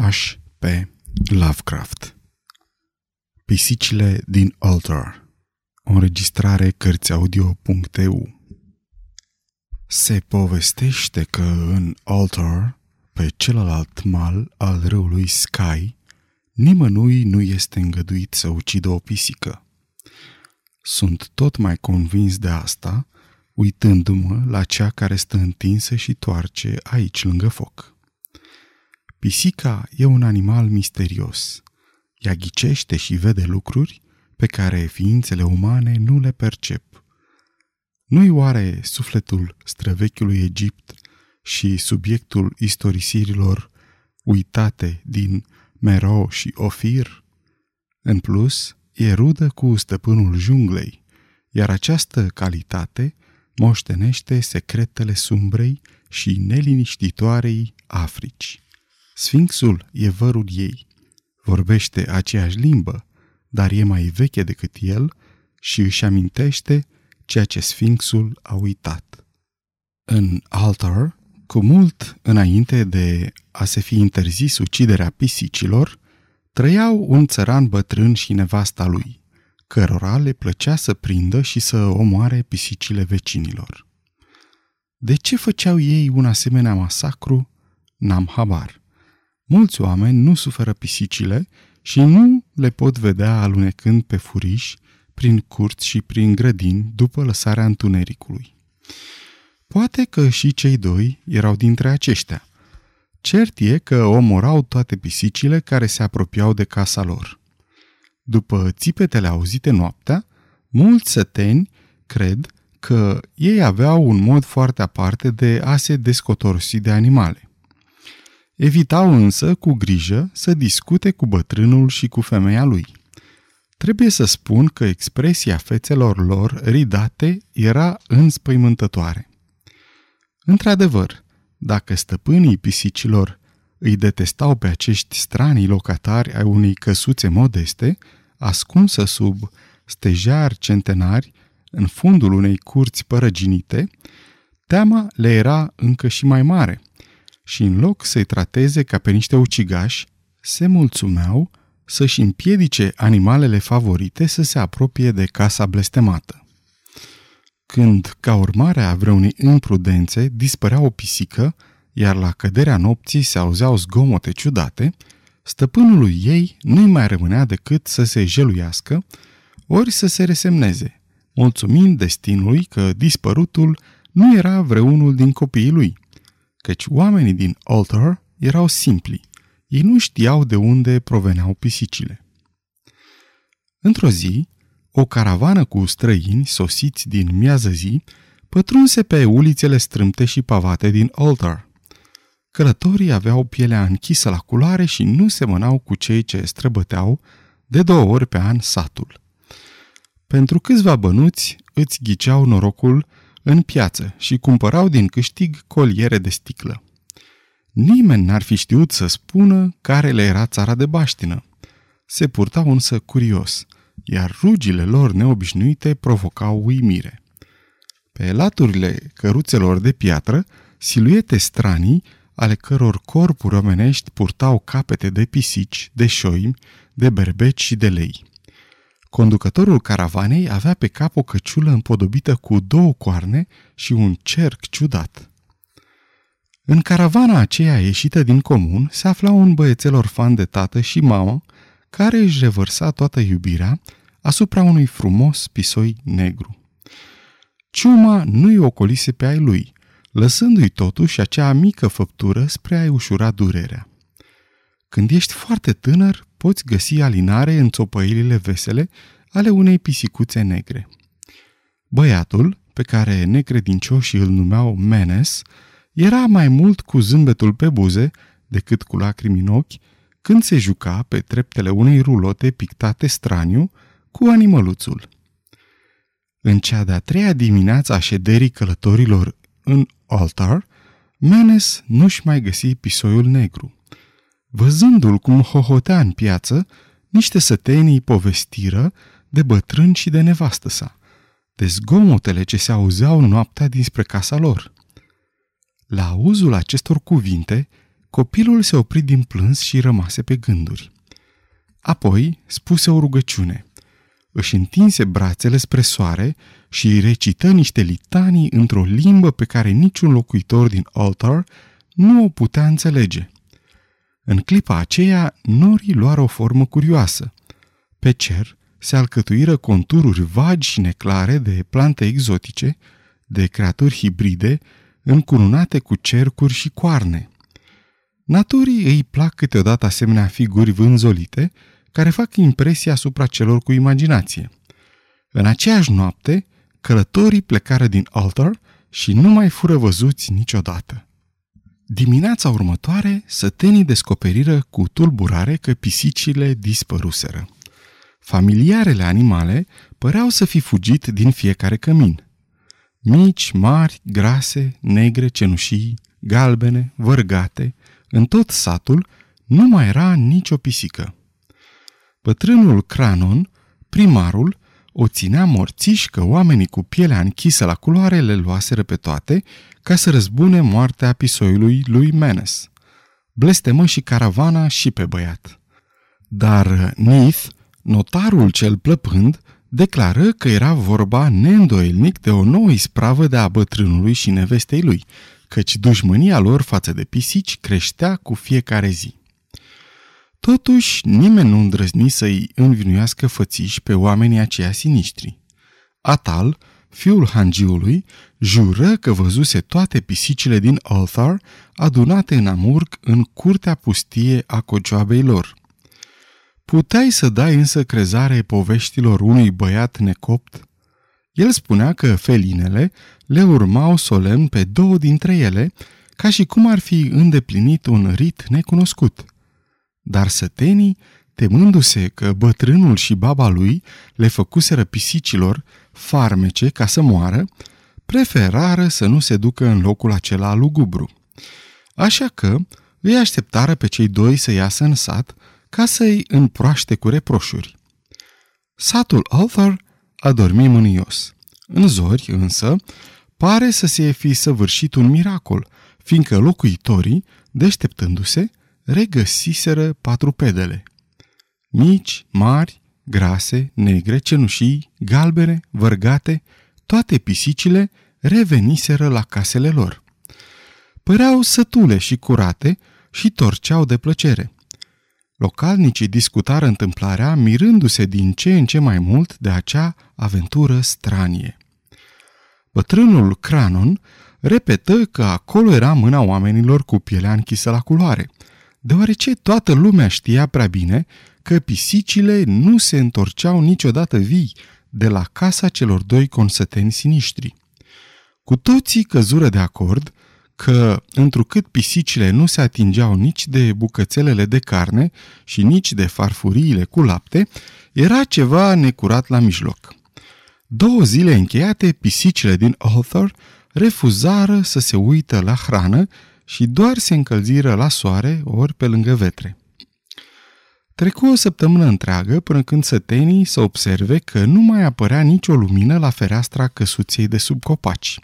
H.P. Lovecraft Pisicile din Altar O înregistrare Cărțiaudio.eu Se povestește că în Altar, pe celălalt mal al râului Sky, nimănui nu este îngăduit să ucidă o pisică. Sunt tot mai convins de asta, uitându-mă la cea care stă întinsă și toarce aici lângă foc. Pisica e un animal misterios. Ea ghicește și vede lucruri pe care ființele umane nu le percep. Nu-i oare sufletul străvechiului Egipt și subiectul istorisirilor uitate din Mero și Ofir? În plus, e rudă cu stăpânul junglei, iar această calitate moștenește secretele sumbrei și neliniștitoarei Africi. Sfinxul e vărul ei. Vorbește aceeași limbă, dar e mai veche decât el și își amintește ceea ce Sfinxul a uitat. În altar, cu mult înainte de a se fi interzis uciderea pisicilor, trăiau un țăran bătrân și nevasta lui, cărora le plăcea să prindă și să omoare pisicile vecinilor. De ce făceau ei un asemenea masacru? N-am habar. Mulți oameni nu suferă pisicile și nu le pot vedea alunecând pe furiș, prin curți și prin grădini după lăsarea întunericului. Poate că și cei doi erau dintre aceștia. Cert e că omorau toate pisicile care se apropiau de casa lor. După țipetele auzite noaptea, mulți săteni cred că ei aveau un mod foarte aparte de a se descotorsi de animale. Evitau însă cu grijă să discute cu bătrânul și cu femeia lui. Trebuie să spun că expresia fețelor lor ridate era înspăimântătoare. Într-adevăr, dacă stăpânii pisicilor îi detestau pe acești stranii locatari ai unei căsuțe modeste, ascunsă sub stejar centenari în fundul unei curți părăginite, teama le era încă și mai mare – și în loc să-i trateze ca pe niște ucigași, se mulțumeau să-și împiedice animalele favorite să se apropie de casa blestemată. Când, ca urmare a vreunei imprudențe, dispărea o pisică, iar la căderea nopții se auzeau zgomote ciudate, stăpânului ei nu-i mai rămânea decât să se jeluiască, ori să se resemneze, mulțumind destinului că dispărutul nu era vreunul din copiii lui – căci oamenii din Altar erau simpli. Ei nu știau de unde proveneau pisicile. Într-o zi, o caravană cu străini sosiți din miază zi pătrunse pe ulițele strâmte și pavate din Altar. Călătorii aveau pielea închisă la culoare și nu semănau cu cei ce străbăteau de două ori pe an satul. Pentru câțiva bănuți îți ghiceau norocul în piață și cumpărau din câștig coliere de sticlă. Nimeni n-ar fi știut să spună care le era țara de baștină. Se purtau însă curios, iar rugile lor neobișnuite provocau uimire. Pe laturile căruțelor de piatră, siluete stranii, ale căror corpuri omenești purtau capete de pisici, de șoimi, de berbeci și de lei. Conducătorul caravanei avea pe cap o căciulă împodobită cu două coarne și un cerc ciudat. În caravana aceea ieșită din comun se afla un băiețel orfan de tată și mamă care își revărsa toată iubirea asupra unui frumos pisoi negru. Ciuma nu-i ocolise pe ai lui, lăsându-i totuși acea mică făptură spre a-i ușura durerea. Când ești foarte tânăr, poți găsi alinare în țopăilile vesele ale unei pisicuțe negre. Băiatul, pe care necredincioșii îl numeau Menes, era mai mult cu zâmbetul pe buze decât cu lacrimi în ochi când se juca pe treptele unei rulote pictate straniu cu animăluțul. În cea de-a treia dimineață a șederii călătorilor în altar, Menes nu-și mai găsi pisoiul negru. Văzându-l cum hohotea în piață, niște sătenii povestiră de bătrân și de nevastă sa, de zgomotele ce se auzeau noaptea dinspre casa lor. La auzul acestor cuvinte, Copilul se opri din plâns și rămase pe gânduri. Apoi spuse o rugăciune. Își întinse brațele spre soare și recită niște litanii într-o limbă pe care niciun locuitor din altar nu o putea înțelege. În clipa aceea, norii luară o formă curioasă. Pe cer se alcătuiră contururi vagi și neclare de plante exotice, de creaturi hibride, încununate cu cercuri și coarne. Naturii îi plac câteodată asemenea figuri vânzolite, care fac impresia asupra celor cu imaginație. În aceeași noapte, călătorii plecară din altar și nu mai fură văzuți niciodată. Dimineața următoare, sătenii descoperiră cu tulburare că pisicile dispăruseră. Familiarele animale păreau să fi fugit din fiecare cămin. Mici, mari, grase, negre, cenușii, galbene, vărgate, în tot satul nu mai era nicio pisică. Bătrânul Cranon, primarul, o ținea morțiș că oamenii cu pielea închisă la culoare le luaseră pe toate ca să răzbune moartea pisoiului lui Menes. Blestemă și caravana și pe băiat. Dar Nith, notarul cel plăpând, declară că era vorba neîndoielnic de o nouă ispravă de a bătrânului și nevestei lui, căci dușmânia lor față de pisici creștea cu fiecare zi. Totuși, nimeni nu îndrăzni să-i învinuiască fățiși pe oamenii aceia sinistri. Atal, fiul hangiului, jură că văzuse toate pisicile din Althar adunate în amurg în curtea pustie a cocioabei lor. Puteai să dai însă crezare poveștilor unui băiat necopt? El spunea că felinele le urmau solemn pe două dintre ele, ca și cum ar fi îndeplinit un rit necunoscut – dar sătenii, temându-se că bătrânul și baba lui le făcuseră pisicilor farmece ca să moară, preferară să nu se ducă în locul acela lugubru. Așa că îi așteptară pe cei doi să iasă în sat ca să-i înproaște cu reproșuri. Satul Arthur a dormit mânios. În zori, însă, pare să se fi săvârșit un miracol, fiindcă locuitorii, deșteptându-se, regăsiseră patrupedele. Mici, mari, grase, negre, cenușii, galbene, vărgate, toate pisicile reveniseră la casele lor. Păreau sătule și curate și torceau de plăcere. Localnicii discutară întâmplarea mirându-se din ce în ce mai mult de acea aventură stranie. Bătrânul Cranon repetă că acolo era mâna oamenilor cu pielea închisă la culoare – deoarece toată lumea știa prea bine că pisicile nu se întorceau niciodată vii de la casa celor doi consăteni siniștri. Cu toții căzură de acord că, întrucât pisicile nu se atingeau nici de bucățelele de carne și nici de farfuriile cu lapte, era ceva necurat la mijloc. Două zile încheiate, pisicile din Arthur refuzară să se uită la hrană și doar se încălziră la soare ori pe lângă vetre. Trecu o săptămână întreagă până când sătenii să observe că nu mai apărea nicio lumină la fereastra căsuței de sub copaci.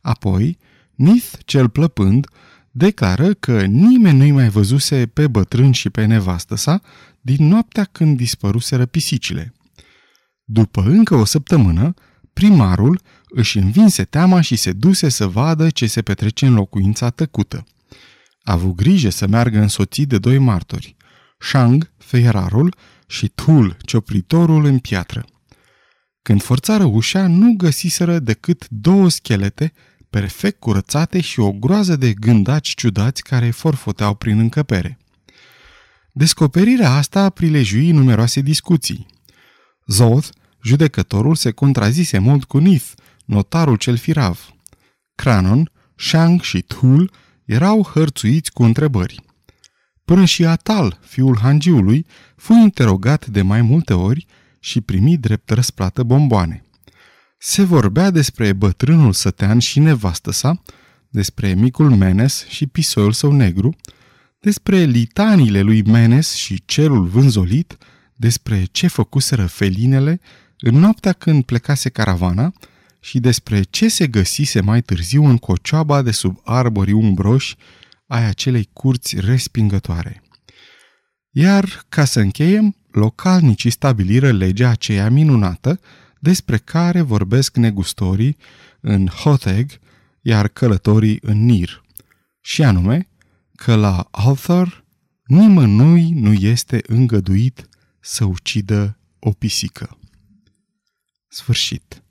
Apoi, Nith, cel plăpând, declară că nimeni nu-i mai văzuse pe bătrân și pe nevastă sa din noaptea când dispăruseră pisicile. După încă o săptămână, primarul își învinse teama și se duse să vadă ce se petrece în locuința tăcută. A avut grijă să meargă însoțit de doi martori, Shang, feierarul, și Tul, ciopritorul în piatră. Când forțară ușa, nu găsiseră decât două schelete perfect curățate și o groază de gândaci ciudați care forfoteau prin încăpere. Descoperirea asta prilejui numeroase discuții. Zoth, judecătorul, se contrazise mult cu Nith, notarul cel firav. Cranon, Shang și Thul erau hărțuiți cu întrebări. Până și Atal, fiul hangiului, fu interogat de mai multe ori și primi drept răsplată bomboane. Se vorbea despre bătrânul sătean și nevastă sa, despre micul Menes și pisoiul său negru, despre litaniile lui Menes și cerul vânzolit, despre ce făcuseră felinele în noaptea când plecase caravana și despre ce se găsise mai târziu în cocioaba de sub arborii umbroși ai acelei curți respingătoare. Iar, ca să încheiem, localnicii stabiliră legea aceea minunată despre care vorbesc negustorii în Hoteg, iar călătorii în Nir. Și anume, că la Althor nimănui nu este îngăduit să ucidă o pisică. Sfârșit.